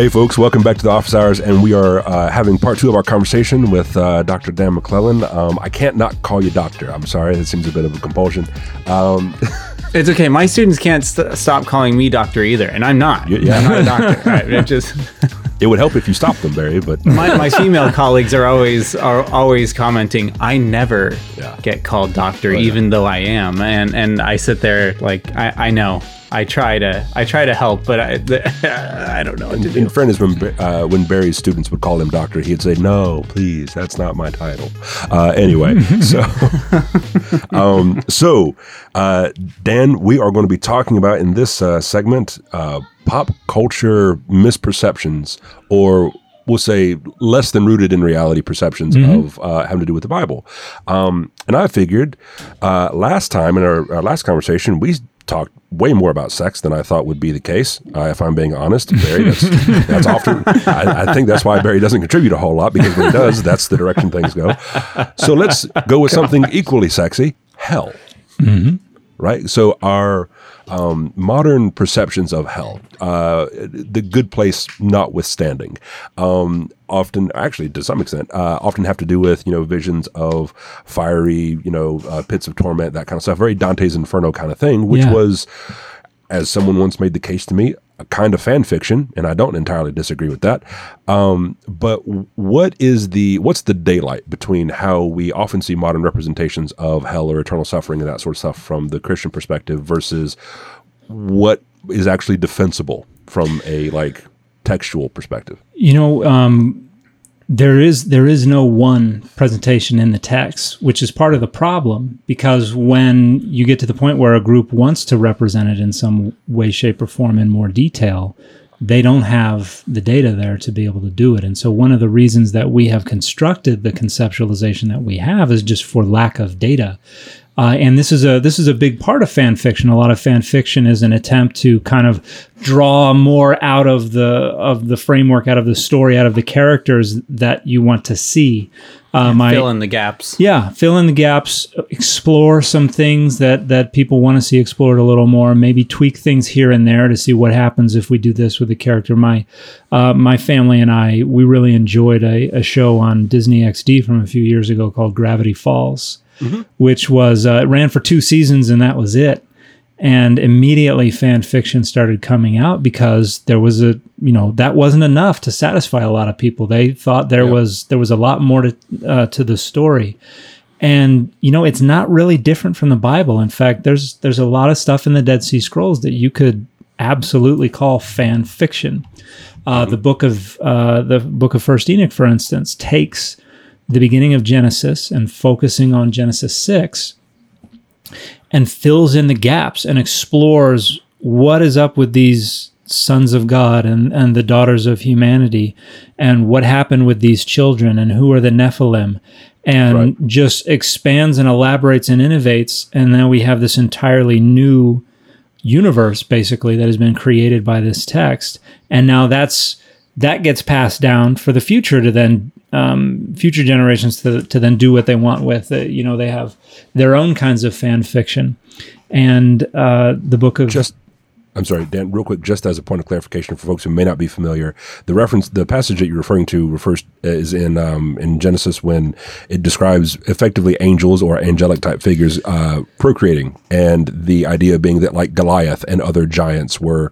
Hey, folks, welcome back to the office hours, and we are uh, having part two of our conversation with uh, Dr. Dan McClellan. Um, I can't not call you doctor. I'm sorry, that seems a bit of a compulsion. Um, It's okay. My students can't st- stop calling me doctor either, and I'm not. Yeah. I'm not a doctor. It just it would help if you stopped them, Barry, but my, my female colleagues are always are always commenting. I never Yeah. get called doctor, even though I am, and and I sit there like I, I know. I try to I try to help, but I I don't know what to in do. fairness, when uh, when Barry's students would call him doctor, he'd say, "No, please, that's not my title." Uh, anyway, so um, so uh, Dan, we are going to be talking about in this uh, segment uh, pop culture misperceptions, or we'll say less than rooted in reality perceptions of uh, having to do with the Bible. Um, and I figured uh, last time in our, our last conversation, we talked way more about sex than I thought would be the case. Uh, if I'm being honest, Barry, that's, that's often. I, I think that's why Barry doesn't contribute a whole lot because when he does, that's the direction things go. So let's go with something equally sexy: hell. Right. So our um, modern perceptions of hell, uh, the good place notwithstanding, um, often, actually, to some extent, uh, often have to do with you know visions of fiery, you know, uh, pits of torment, that kind of stuff. Very Dante's Inferno kind of thing, which Yeah. was, as someone once made the case to me, kind of fan fiction, and I don't entirely disagree with that. Um, but what is the what's the daylight between how we often see modern representations of hell or eternal suffering and that sort of stuff from the Christian perspective versus what is actually defensible from a like textual perspective? You know, um, there is there is no one presentation in the text, which is part of the problem because when you get to the point where a group wants to represent it in some way, shape, or form in more detail, they don't have the data there to be able to do it. And so one of the reasons that we have constructed the conceptualization that we have is just for lack of data. Uh, and this is a this is a big part of fan fiction. A lot of fan fiction is an attempt to kind of draw more out of the of the framework, out of the story, out of the characters that you want to see. Uh, my Fill in the gaps. yeah, fill in the gaps, explore some things that that people want to see explored a little more. Maybe tweak things here and there to see what happens if we do this with a character. My uh, my family and I we really enjoyed a, a show on Disney XD from a few years ago called Gravity Falls, which was uh, it ran for two seasons and that was it. And immediately fan fiction started coming out because there was a you know that wasn't enough to satisfy a lot of people. They thought there was there was a lot more to uh, to the story. And you know, it's not really different from the Bible. In fact, there's there's a lot of stuff in the Dead Sea Scrolls that you could absolutely call fan fiction. Uh, the book of uh, the book of First Enoch, for instance, takes the beginning of Genesis and focusing on Genesis six, and fills in the gaps and explores what is up with these sons of God and, and the daughters of humanity and what happened with these children and who are the Nephilim and Right. just expands and elaborates and innovates. And now we have this entirely new universe basically that has been created by this text. And now that's that gets passed down for the future to then um, future generations to, to then do what they want with it. You know, they have their own kinds of fan fiction. And uh, the book of Just I'm sorry, Dan, real quick, just as a point of clarification for folks who may not be familiar, the reference, the passage that you're referring to refers is in um, in Genesis when it describes effectively angels or angelic type figures uh, procreating, and the idea being that like Goliath and other giants were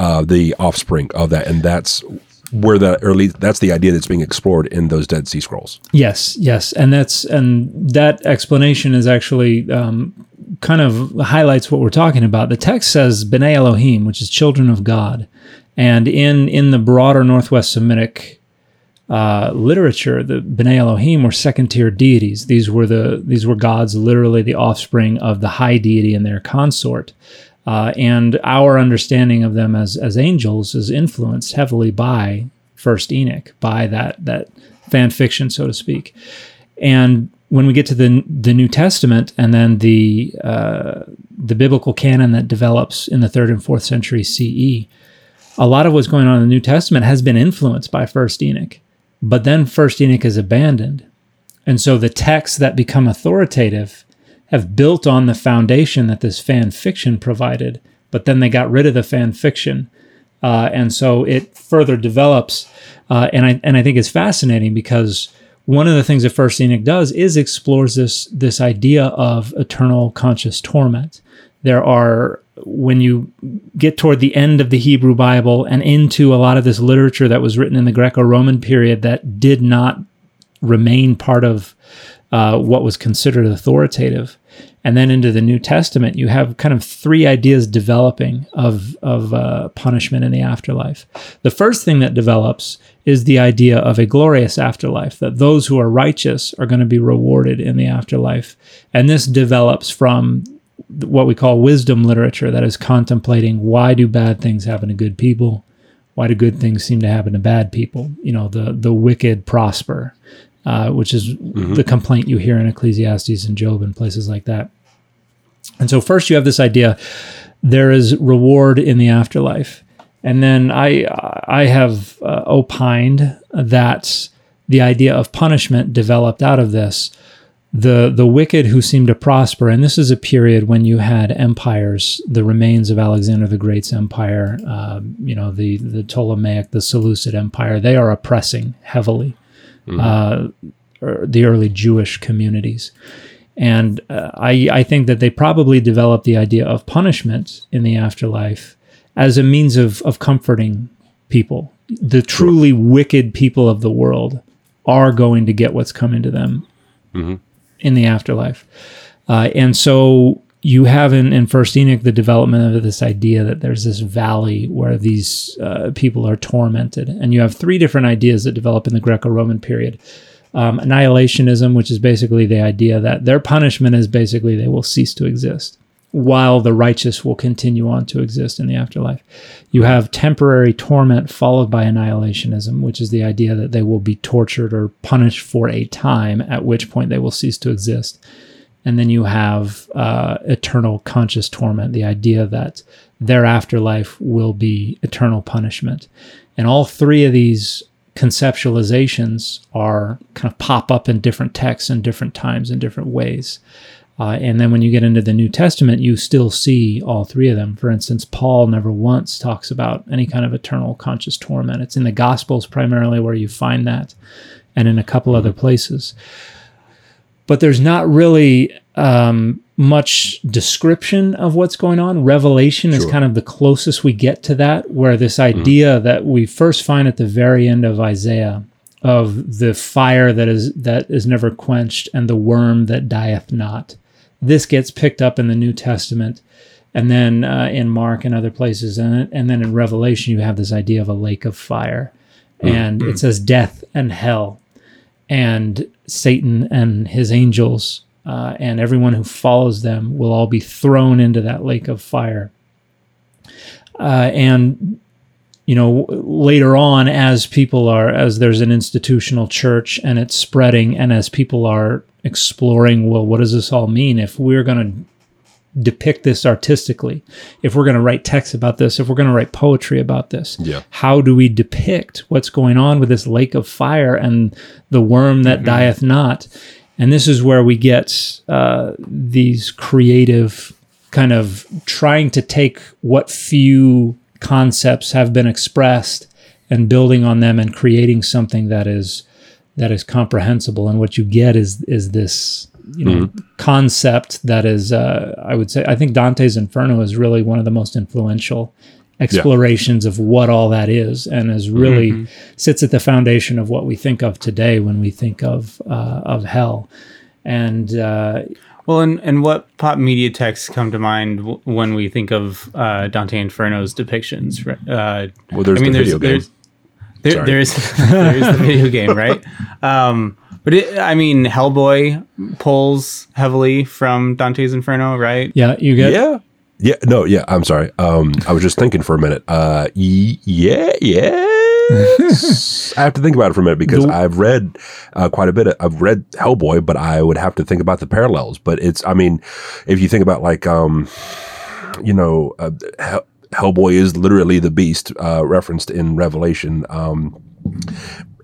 uh, the offspring of that, and that's where the or at least that's the idea that's being explored in those Dead Sea Scrolls. Yes, yes, and that's and that explanation is actually um, kind of highlights what we're talking about. The text says "Bnei Elohim," which is children of God, and in in the broader Northwest Semitic uh, literature, the Bnei Elohim were second tier deities. These were the these were gods, literally the offspring of the high deity and their consort. Uh, and our understanding of them as as angels is influenced heavily by First Enoch, by that that fan fiction, so to speak. And when we get to the the New Testament and then the uh, the biblical canon that develops in the third and fourth century CE, a lot of what's going on in the New Testament has been influenced by First Enoch, but then First Enoch is abandoned, and so the texts that become authoritative have built on the foundation that this fan fiction provided, but then they got rid of the fan fiction. uh, and so it further develops. Uh, and I and I think it's fascinating because one of the things that First Enoch does is explores this this idea of eternal conscious torment. There are when you get toward the end of the Hebrew Bible and into a lot of this literature that was written in the Greco-Roman period that did not remain part of uh, what was considered authoritative. And then into the New Testament, you have kind of three ideas developing of, of uh, punishment in the afterlife. The first thing that develops is the idea of a glorious afterlife, that those who are righteous are going to be rewarded in the afterlife. And this develops from what we call wisdom literature that is contemplating why do bad things happen to good people? Why do good things seem to happen to bad people? You know, the the wicked prosper, uh, which is mm-hmm. the complaint you hear in Ecclesiastes and Job and places like that. And so, first, you have this idea there is reward in the afterlife. And then I, I have uh, opined that the idea of punishment developed out of this. The, the wicked who seem to prosper, and this is a period when you had empires, the remains of Alexander the Great's empire, uh, you know, the, the Ptolemaic, the Seleucid Empire, they are oppressing heavily mm-hmm. uh, the early Jewish communities. And uh, I, I think that they probably developed the idea of punishment in the afterlife as a means of, of comforting people. The truly sure. wicked people of the world are going to get what's coming to them mm-hmm. in the afterlife. Uh, and so you have in, in First Enoch the development of this idea that there's this valley where these uh, people are tormented. And you have three different ideas that develop in the Greco Roman period um, annihilationism, which is basically the idea that their punishment is basically they will cease to exist while the righteous will continue on to exist in the afterlife. You have temporary torment followed by annihilationism, which is the idea that they will be tortured or punished for a time, at which point they will cease to exist. And then you have uh, eternal conscious torment, the idea that their afterlife will be eternal punishment. And all three of these conceptualizations are kind of pop up in different texts and different times in different ways. Uh, and then when you get into the New Testament, you still see all three of them. For instance, Paul never once talks about any kind of eternal conscious torment. It's in the Gospels primarily where you find that, and in a couple other places. But there's not really um, much description of what's going on. Revelation sure. is kind of the closest we get to that, where this mm-hmm. idea mm. that we first find at the very end of Isaiah of the fire that is that is never quenched and the worm that dieth not. This gets picked up in the New Testament, and then uh, in Mark and other places, and and then in Revelation you have this idea of a lake of fire, mm. and it says death and hell, and Satan and his angels uh, and everyone who follows them will all be thrown into that lake of fire. Uh, and you know later on as people are as there's an institutional church and it's spreading and as people are exploring well what does this all mean if we're going to depict this artistically if we're going to write text about this if we're going to write poetry about this yeah. how do we depict what's going on with this lake of fire and the worm that mm-hmm. dieth not and this is where we get uh, these creative kind of trying to take what few concepts have been expressed and building on them and creating something that is that is comprehensible. And what you get is is this you know mm-hmm. concept that is uh, I would say I think Dante's Inferno is really one of the most influential explorations yeah. of what all that is and is really mm-hmm. sits at the foundation of what we think of today when we think of uh, of hell and uh, well and, and what pop media texts come to mind w- when we think of uh, Dante Inferno's depictions uh, well there's I mean, the there's, video game there's, there, there's there's the video game right um, but it, I mean, Hellboy pulls heavily from Dante's Inferno, right? Yeah, you get yeah. Yeah, no, yeah, I'm sorry. Um, I was just thinking for a minute. Uh, yeah, yeah. I have to think about it for a minute because I've read uh, quite a bit. Of, I've read Hellboy, but I would have to think about the parallels. But it's, I mean, if you think about like, um, you know, uh, Hellboy is literally the beast uh, referenced in Revelation. Um,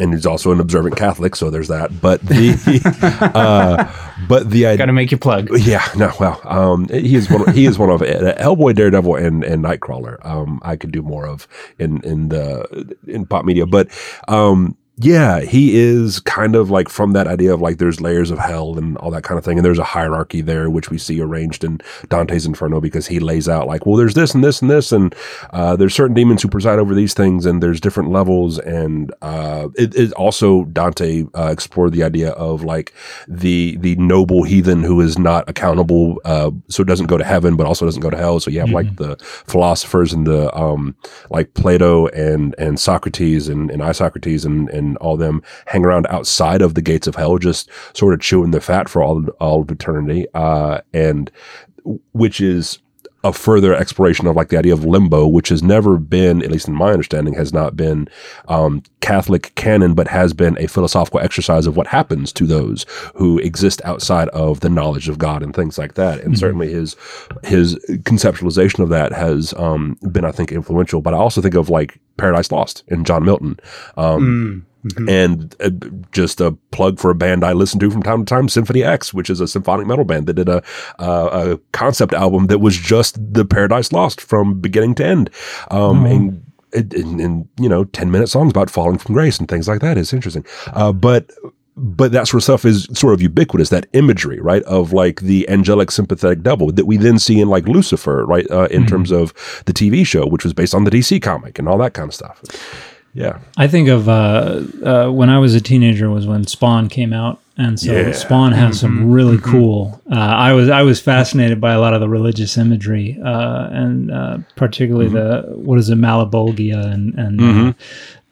and he's also an observant Catholic, so there's that. But the uh, but the Got to make your plug. yeah, no, well, um, he is one. Of, he is one of uh, Hellboy, Daredevil, and and Nightcrawler. Um, I could do more of in in the in pop media, but um, yeah, he is kind of like from that idea of like there's layers of hell and all that kind of thing. And there's a hierarchy there, which we see arranged in Dante's Inferno because he lays out like, well, there's this and this and this. And uh, there's certain demons who preside over these things and there's different levels. And uh, it, it also, Dante uh, explored the idea of like the, the noble heathen who is not accountable. Uh, so doesn't go to heaven, but also doesn't go to hell. So you have mm-hmm. like the philosophers and the, um, like Plato and, and Socrates and, and Isocrates and, and and all them hang around outside of the gates of hell, just sort of chewing the fat for all all of eternity, uh, and which is a further exploration of like the idea of limbo, which has never been, at least in my understanding, has not been um, Catholic canon, but has been a philosophical exercise of what happens to those who exist outside of the knowledge of God and things like that. And mm-hmm. certainly his his conceptualization of that has um, been, I think, influential. But I also think of like Paradise Lost in John Milton. Um, mm Mm-hmm. And uh, just a plug for a band I listen to from time to time, Symphony X, which is a symphonic metal band that did a, uh, a concept album that was just the Paradise Lost from beginning to end. Um, mm-hmm. and, and, and, you know, 10 minute songs about falling from grace and things like that is interesting. Uh, but but that sort of stuff is sort of ubiquitous. That imagery, right, of like the angelic sympathetic devil that we then see in like Lucifer, right, uh, in mm-hmm. terms of the TV show, which was based on the DC comic and all that kind of stuff. Yeah. I think of uh, uh, when I was a teenager was when Spawn came out, and so yeah. Spawn has some mm-hmm. really mm-hmm. cool. Uh, I was I was fascinated by a lot of the religious imagery, uh, and uh, particularly mm-hmm. the what is it Malebolgia and and.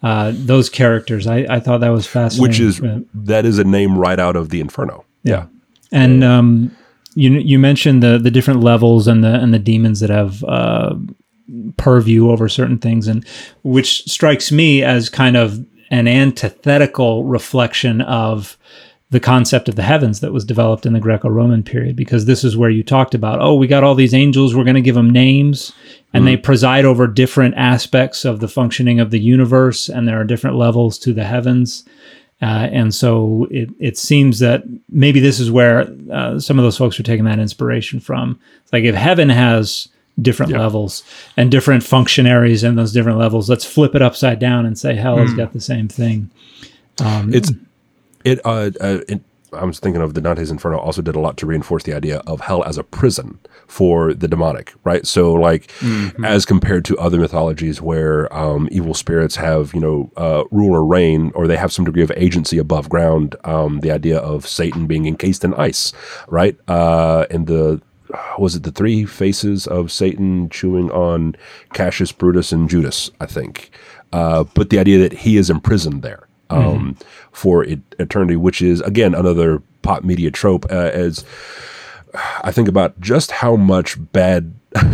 Uh, mm-hmm. those characters, I, I thought that was fascinating. Which is that is a name right out of the Inferno. Yeah, and um, you you mentioned the the different levels and the and the demons that have purview over certain things, and which strikes me as kind of an antithetical reflection of the concept of the heavens that was developed in the Greco-Roman period because this is where you talked about oh we got all these angels we're going to give them names and mm they preside over different aspects of the functioning of the universe and there are different levels to the heavens uh, and so it, it seems that maybe this is where uh, some of those folks are taking that inspiration from. like if heaven has different levels and different functionaries in those different levels. Let's flip it upside down and say hell has hmm. got the same thing. Um, it's it, uh, uh, it, I was thinking of the Dante's Inferno also did a lot to reinforce the idea of hell as a prison for the demonic, right? So, like, mm-hmm. as compared to other mythologies where um, evil spirits have, you know, uh, rule or reign, or they have some degree of agency above ground, um, the idea of Satan being encased in ice, right? Uh, in the was it the three faces of Satan chewing on Cassius, Brutus, and Judas? I think. Uh, but the idea that he is imprisoned there um, mm. for it, eternity, which is again another pop media trope. Uh, as I think about just how much bad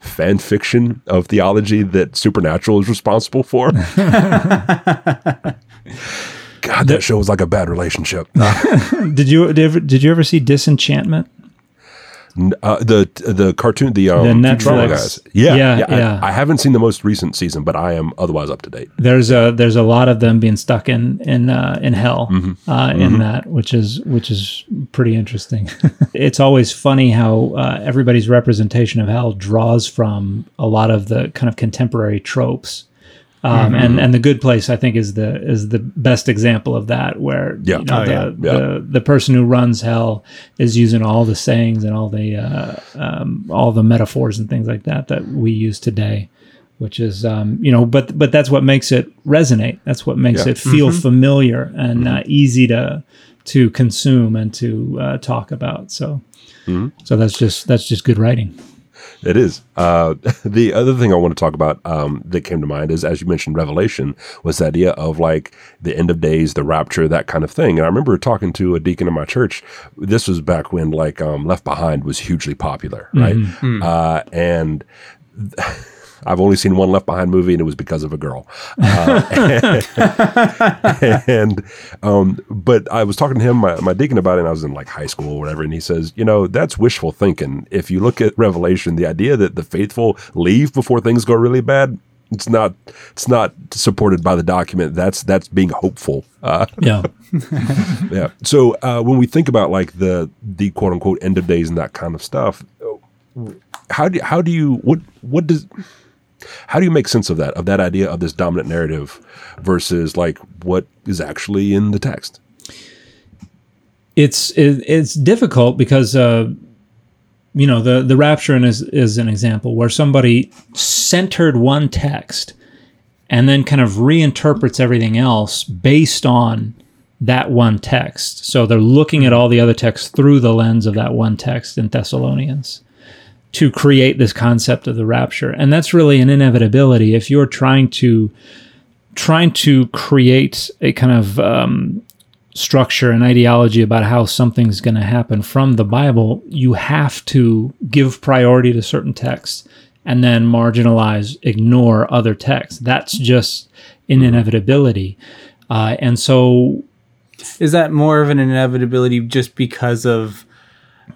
fan fiction of theology that Supernatural is responsible for. God, that show was like a bad relationship. did you did you ever, did you ever see Disenchantment? Uh, the the cartoon, the, um, the Netflix guys. Yeah, yeah, yeah. yeah. I, I, haven't seen the most recent season, but I am otherwise up to date. There's a there's a lot of them being stuck in in uh, in hell mm-hmm. Uh, mm-hmm. in that, which is which is pretty interesting. it's always funny how uh, everybody's representation of hell draws from a lot of the kind of contemporary tropes um, mm-hmm. and and the good place I think is the is the best example of that where yeah. You know, oh, the, yeah. the the person who runs hell is using all the sayings and all the uh, um, all the metaphors and things like that that we use today which is um, you know but but that's what makes it resonate that's what makes yeah. it feel mm-hmm. familiar and uh, mm-hmm. easy to to consume and to uh, talk about so mm-hmm. so that's just that's just good writing it is. Uh, the other thing I want to talk about um, that came to mind is, as you mentioned, Revelation was the idea of like the end of days, the rapture, that kind of thing. And I remember talking to a deacon in my church. This was back when like um, Left Behind was hugely popular, right? Mm-hmm. Uh, and I've only seen one Left Behind movie, and it was because of a girl. Uh, and, and um, but I was talking to him, my, my deacon, about it, and I was in like high school or whatever, and he says, you know, that's wishful thinking. If you look at Revelation, the idea that the faithful leave before things go really bad, it's not it's not supported by the document. That's that's being hopeful. Uh, Yeah. yeah. So uh, when we think about like the the quote unquote end of days and that kind of stuff, how do how do you what what does how do you make sense of that of that idea of this dominant narrative versus like what is actually in the text? it's it, it's difficult because uh, you know the the rapture is is an example where somebody centered one text and then kind of reinterprets everything else based on that one text. So they're looking at all the other texts through the lens of that one text in Thessalonians to create this concept of the rapture. And that's really an inevitability if you're trying to trying to create a kind of um, structure and ideology about how something's going to happen from the Bible, you have to give priority to certain texts and then marginalize, ignore other texts. That's just an inevitability. Uh, and so, Is that more of an inevitability just because of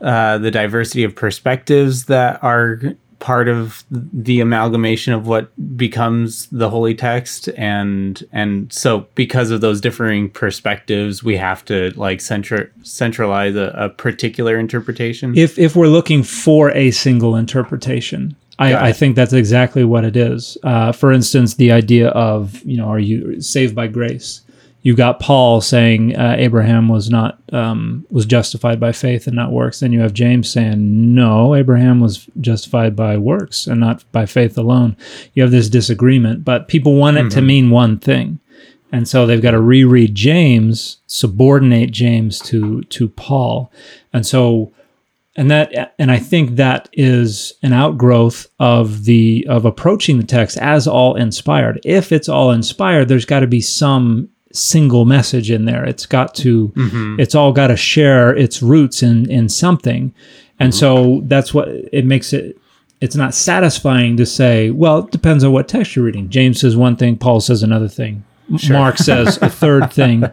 uh, the diversity of perspectives that are part of the amalgamation of what becomes the holy text and and so because of those differing perspectives we have to like centra- centralize a, a particular interpretation if if we're looking for a single interpretation, I, I think that's exactly what it is. Uh, for instance, the idea of you know, are you saved by grace? You got Paul saying uh, Abraham was not um, was justified by faith and not works. Then you have James saying no, Abraham was justified by works and not by faith alone. You have this disagreement, but people want it to mean one thing. And so they've got to reread James, subordinate James to to Paul. And so and that and I think that is an outgrowth of the of approaching the text as all inspired. If it's all inspired, there's got to be some single message in there. It's got to it's all got to share its roots in in something. And so that's what it makes it it's not satisfying to say, well, it depends on what text you're reading. James says one thing, Paul says another thing. Mark says a third thing.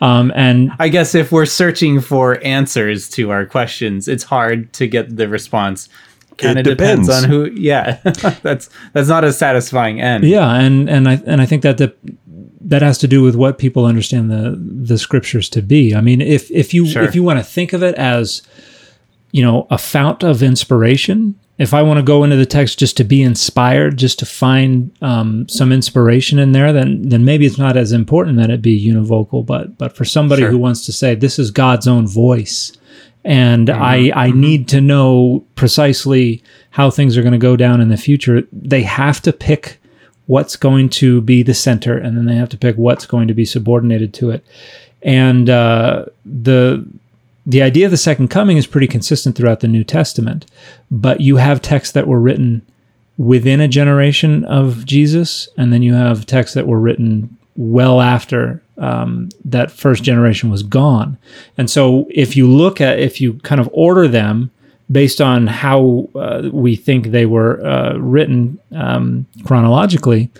Um, and i guess if we're searching for answers to our questions it's hard to get the response kind of depends depends. on who yeah that's that's not a satisfying end Yeah, and and I and I think that the that has to do with what people understand the the scriptures to be. I mean, if if you Sure. if you want to think of it as you know a fount of inspiration, if I want to go into the text just to be inspired, just to find um, some inspiration in there, then then maybe it's not as important that it be univocal. But but for somebody Sure. who wants to say this is God's own voice, and Mm-hmm. I I need to know precisely how things are going to go down in the future, they have to pick what's going to be the center, and then they have to pick what's going to be subordinated to it. And uh, the the idea of the second coming is pretty consistent throughout the New Testament, but you have texts that were written within a generation of Jesus, and then you have texts that were written well after um, that first generation was gone. And so, if you look at, if you kind of order them based on how uh, we think they were uh, written um, chronologically,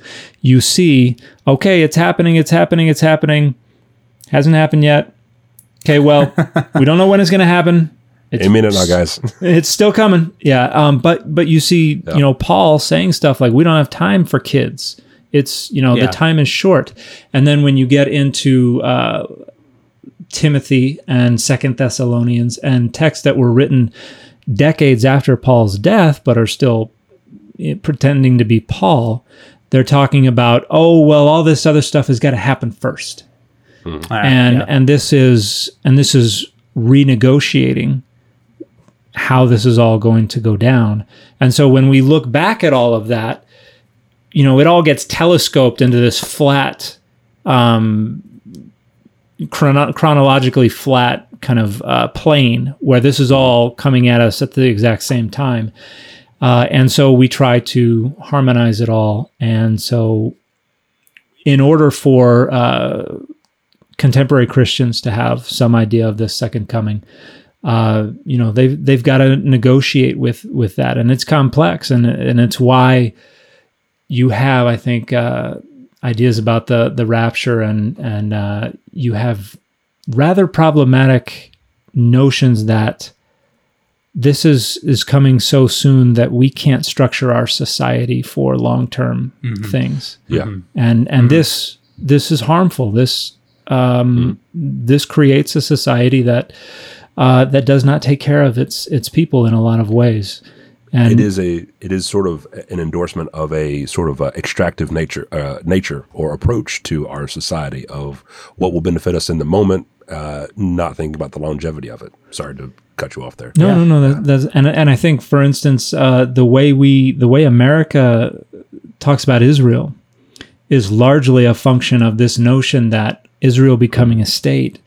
you see, okay, it's happening, it's happening, it's happening, hasn't happened yet. Okay, well, we don't know when it's going to happen. It's, Amen it now, guys. it's still coming. Yeah. Um, but but you see, you know, Paul saying stuff like we don't have time for kids. It's you know, Yeah. the time is short. And then when you get into uh Timothy and Second Thessalonians and texts that were written decades after Paul's death, but are still eh, pretending to be Paul, they're talking about, oh well, all this other stuff has got to happen first. Ah, and yeah. and this is and this is renegotiating how this is all going to go down. And so when we look back at all of that you know it all gets telescoped into this flat um chrono- chronologically flat kind of uh, plane where this is all coming at us at the exact same time uh, and so we try to harmonize it all and so in order for uh, contemporary Christians to have some idea of this second coming. Uh, you know, they've they've got to negotiate with with that, and it's complex, and and it's why you have, I think, uh, ideas about the the rapture, and and uh, you have rather problematic notions that this is is coming so soon that we can't structure our society for long term things, Yeah. and and this this is harmful. This um, this creates a society that uh, that does not take care of its its people in a lot of ways. And It is a it is sort of an endorsement of a sort of uh extractive nature uh, nature or approach to our society of what will benefit us in the moment, uh, not thinking about the longevity of it. Sorry to cut you off there. No, no, no. That, that's and and I think, for instance, uh, the way we the way America talks about Israel is largely a function of this notion that Israel becoming a state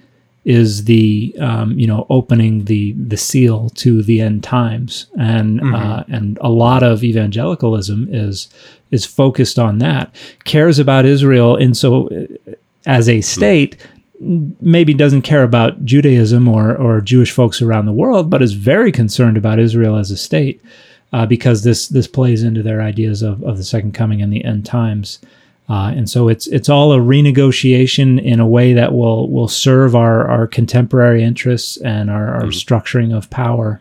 is the um, you know opening the the seal to the end times, and uh, and a lot of evangelicalism is is focused on that, cares about Israel and so as a state maybe doesn't care about Judaism or, or Jewish folks around the world, but is very concerned about Israel as a state uh, because this this plays into their ideas of, of the second coming and the end times. Uh, and so it's it's all a renegotiation in a way that will will serve our, our contemporary interests and our, our structuring of power.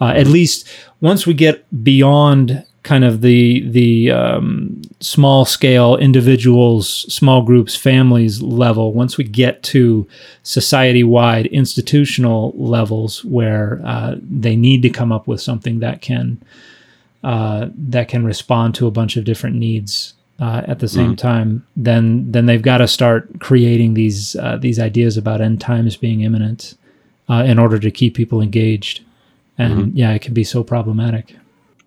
Uh, at least once we get beyond kind of the the um, small scale individuals, small groups, families level. Once we get to society wide institutional levels where uh, they need to come up with something that can uh, that can respond to a bunch of different needs. Uh, at the same time, then then they've got to start creating these uh, these ideas about end times being imminent uh, in order to keep people engaged. And yeah, it can be so problematic.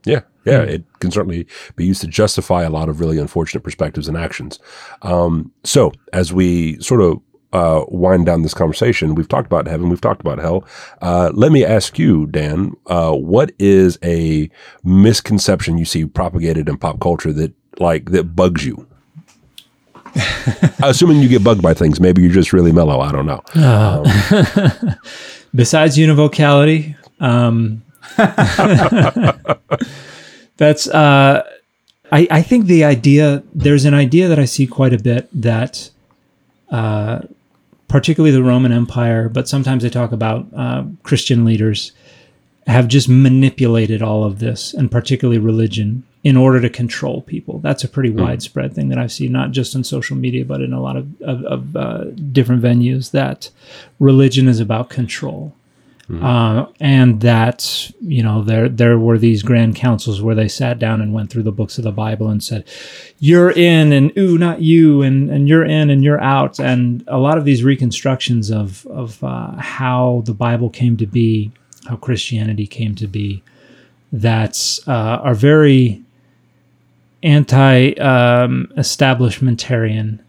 Yeah, yeah, it can certainly be used to justify a lot of really unfortunate perspectives and actions. Um, so, as we sort of uh, wind down this conversation, we've talked about heaven, we've talked about hell. Uh, let me ask you, Dan, uh, what is a misconception you see propagated in pop culture that like that bugs you? Assuming you get bugged by things, maybe you're just really mellow. I don't know. besides univocality um that's uh I, I think the idea there's an idea that I see quite a bit that uh particularly the Roman Empire, but sometimes they talk about uh, Christian leaders have just manipulated all of this and particularly religion in order to control people. That's a pretty widespread thing that I've seen, not just on social media, but in a lot of, of, of uh, different venues that religion is about control. Uh, and that you know there there were these grand councils where they sat down and went through the books of the Bible and said, "You're in," and "Ooh, not you," and and "You're in," and "You're out." And a lot of these reconstructions of of uh, how the Bible came to be, how Christianity came to be, that uh, are very anti um, establishmentarian.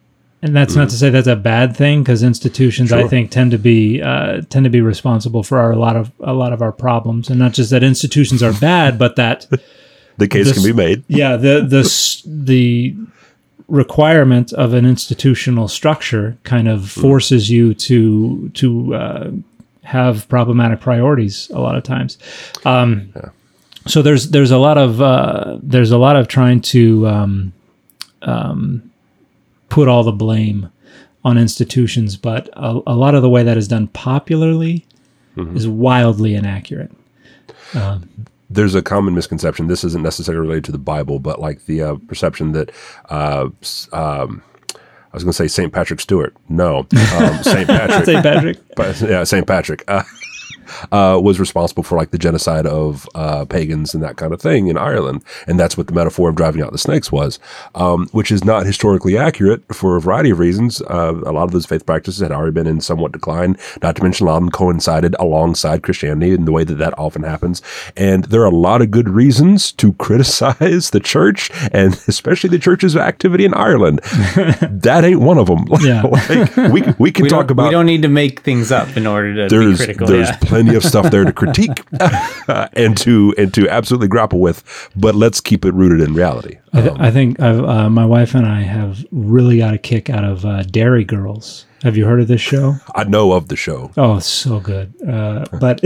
And that's not to say that's a bad thing because institutions, I think, tend to be uh, tend to be responsible for our, a lot of a lot of our problems, and not just that institutions are bad, but that The case This- can be made. yeah the the the requirement of an institutional structure kind of forces you to to uh, have problematic priorities a lot of times. Um, so there's there's a lot of uh, there's a lot of trying to um, um, put all the blame on institutions but a, a lot of the way that is done popularly is wildly inaccurate there's a common misconception. This isn't necessarily related to the Bible, but like the uh, perception that uh, um, I was going to say St. Patrick Stewart. No, um, St. Patrick. St. Patrick but yeah, St. Patrick uh, was responsible for like the genocide of uh, pagans and that kind of thing in Ireland, and that's what the metaphor of driving out the snakes was, um, which is not historically accurate for a variety of reasons. Uh, a lot of those faith practices had already been in somewhat decline. Not to mention, a lot of them coincided alongside Christianity in the way that that often happens, and there are a lot of good reasons to criticize the church and especially the church's activity in Ireland. that ain't one of them. Yeah. like, we we can We talk about we don't need to make things up in order to be critical. there's yeah. Plenty of stuff there to critique and to and to absolutely grapple with, but let's keep it rooted in reality. I, th- I think I've, uh, my wife and I have really got a kick out of uh, Derry Girls. Have you heard of this show? I know of the show. Oh, it's so good. Uh, but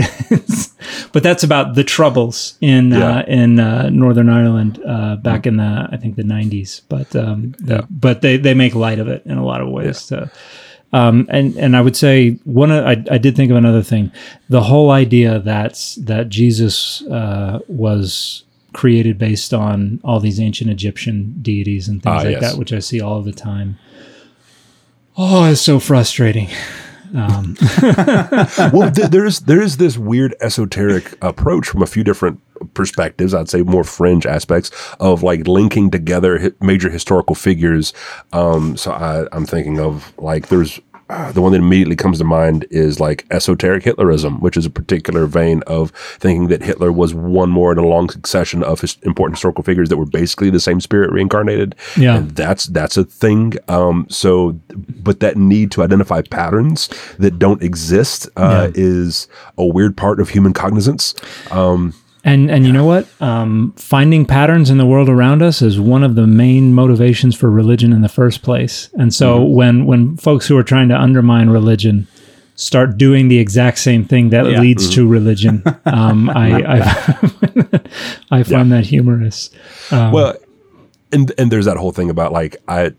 but that's about the troubles in Yeah. uh, in uh, Northern Ireland uh, back in the I think the nineties. But um, the, but they they make light of it in a lot of ways. To, Um, and and I would say one. I, I did think of another thing. The whole idea that that Jesus uh, was created based on all these ancient Egyptian deities and things Ah, like yes. that, which I see all the time. Oh, it's so frustrating. Um, well, th- there is there is this weird esoteric approach from a few different perspectives. I'd say more fringe aspects of like linking together hi- major historical figures. Um, so I, I'm thinking of like there's. Uh, the one that immediately comes to mind is like esoteric Hitlerism, which is a particular vein of thinking that Hitler was one more in a long succession of his important historical figures that were basically the same spirit reincarnated. Yeah. And that's that's a thing. Um, so, but that need to identify patterns that don't exist uh, is a weird part of human cognizance. Um, And and you know what? Um, finding patterns in the world around us is one of the main motivations for religion in the first place. And so when when folks who are trying to undermine religion start doing the exact same thing that Yeah. leads to religion, um, I I, I find that humorous. Um, well, and and there's that whole thing about like I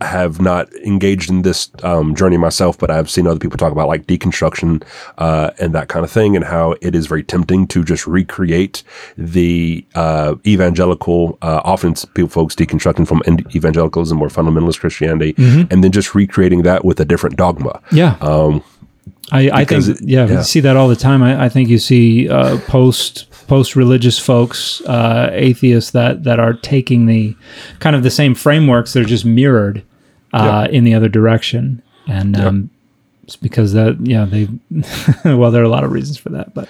have not engaged in this um, journey myself, but I've seen other people talk about like deconstruction uh, and that kind of thing, and how it is very tempting to just recreate the uh, evangelical. Uh, often people folks deconstructing from evangelicalism or fundamentalist Christianity, and then just recreating that with a different dogma. Yeah. Um, I, I think it- yeah, yeah. see that all the time. I, I think you see uh, post post religious folks, uh, atheists that that are taking the kind of the same frameworks. They're just mirrored uh, in the other direction, and um, it's because that yeah they well there are a lot of reasons for that, but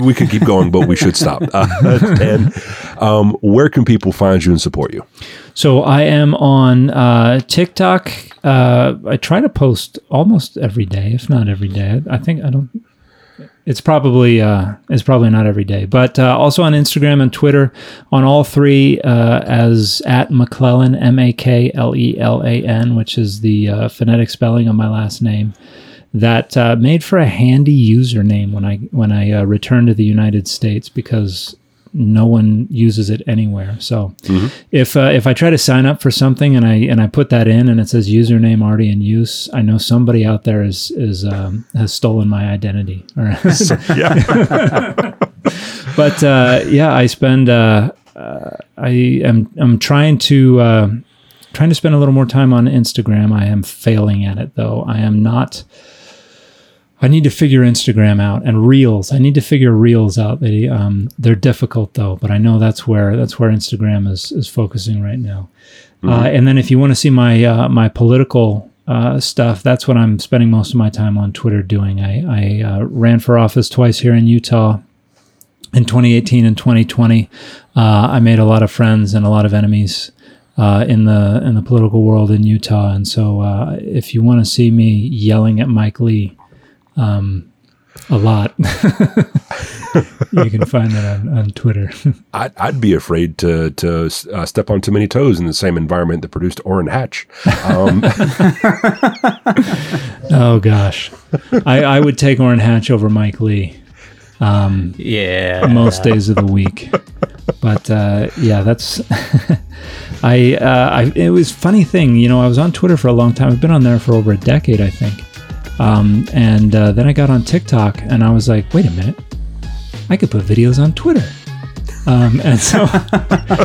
we could keep going, but we should stop. Uh, and um, where can people find you and support you? So I am on uh, TikTok. Uh, I try to post almost every day, if not every day. I think I don't. It's probably uh, it's probably not every day, but uh, also on Instagram and Twitter, on all three uh, as at maklelan M A K L E L A N, which is the uh, phonetic spelling of my last name. That uh, made for a handy username when I when I uh, returned to the United States because no one uses it anywhere. So if uh, if I try to sign up for something and I and I put that in and it says username already in use, I know somebody out there is is um, has stolen my identity. Yeah. but uh, yeah, I spend. Uh, uh, I am I'm trying to uh, trying to spend a little more time on Instagram. I am failing at it though. I am not. I need to figure Instagram out and Reels. I need to figure Reels out. They um, they're difficult though, but I know that's where that's where Instagram is is focusing right now. Uh, and then if you want to see my uh, my political uh, stuff, that's what I'm spending most of my time on Twitter doing. I, I uh, ran for office twice here in Utah in 2018 and 2020. Uh, I made a lot of friends and a lot of enemies uh, in the in the political world in Utah. And so, uh, if you want to see me yelling at Mike Lee um, a lot, you can find that on, on Twitter. I'd, I'd be afraid to to uh, step on too many toes in the same environment that produced Orrin Hatch. Um, oh gosh, I, I would take Orrin Hatch over Mike Lee Yeah. most days of the week. But uh, yeah, that's I, uh, I. It was funny thing, you know. I was on Twitter for a long time. I've been on there for over a decade, I think. Um, and uh, then I got on TikTok, and I was like, wait a minute, I could put videos on Twitter. Um, and so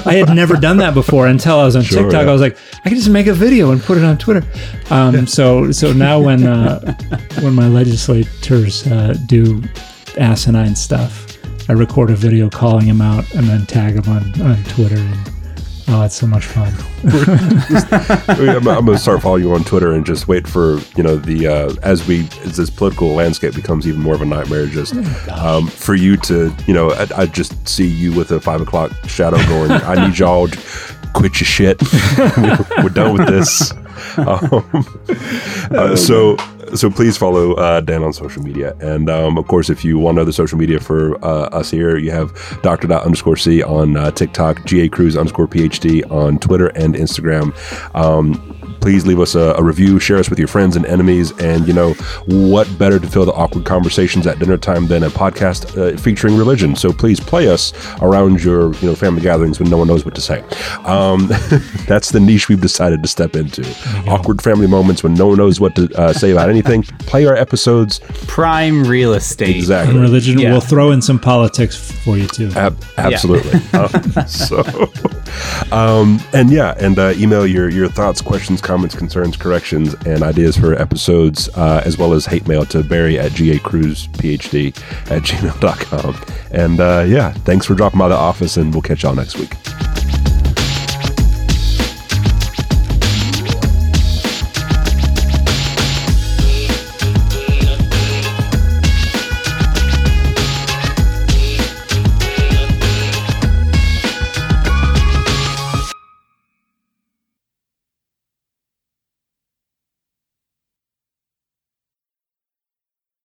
I had never done that before until I was on Sure, TikTok. yeah. I was like, I can just make a video and put it on Twitter. Um, so so now when uh, when my legislators uh, do asinine stuff, I record a video calling him out and then tag him on, on Twitter. And, oh, it's so much fun. I'm, I'm going to start following you on Twitter and just wait for you know the uh, as we as this political landscape becomes even more of a nightmare. Just um, for you to you know I, I just see you with a five o'clock shadow going. I need y'all to quit your shit. we're, we're done with this. Um, uh, so so please follow uh, Dan on social media, and um, of course, if you want other social media for uh, us here, you have Dot underscore C on uh, TikTok, GA Cruz underscore PhD on Twitter and Instagram. Um, please leave us a, a review, share us with your friends and enemies. And, you know, what better to fill the awkward conversations at dinner time than a podcast uh, featuring religion? So please play us around your, you know, family gatherings when no one knows what to say. Um, that's the niche we've decided to step into. Awkward family moments when no one knows what to uh, say about anything. Play our episodes. Prime real estate. Exactly. And religion. Yeah. We'll throw in some politics for you too. Ab- absolutely. Um, so, um, and yeah, and uh, email your your thoughts, questions, comments, concerns, corrections, and ideas for episodes, uh, as well as hate mail to Barry at gacruzphd at gmail.com. And uh, yeah, thanks for dropping by the office, and we'll catch y'all next week.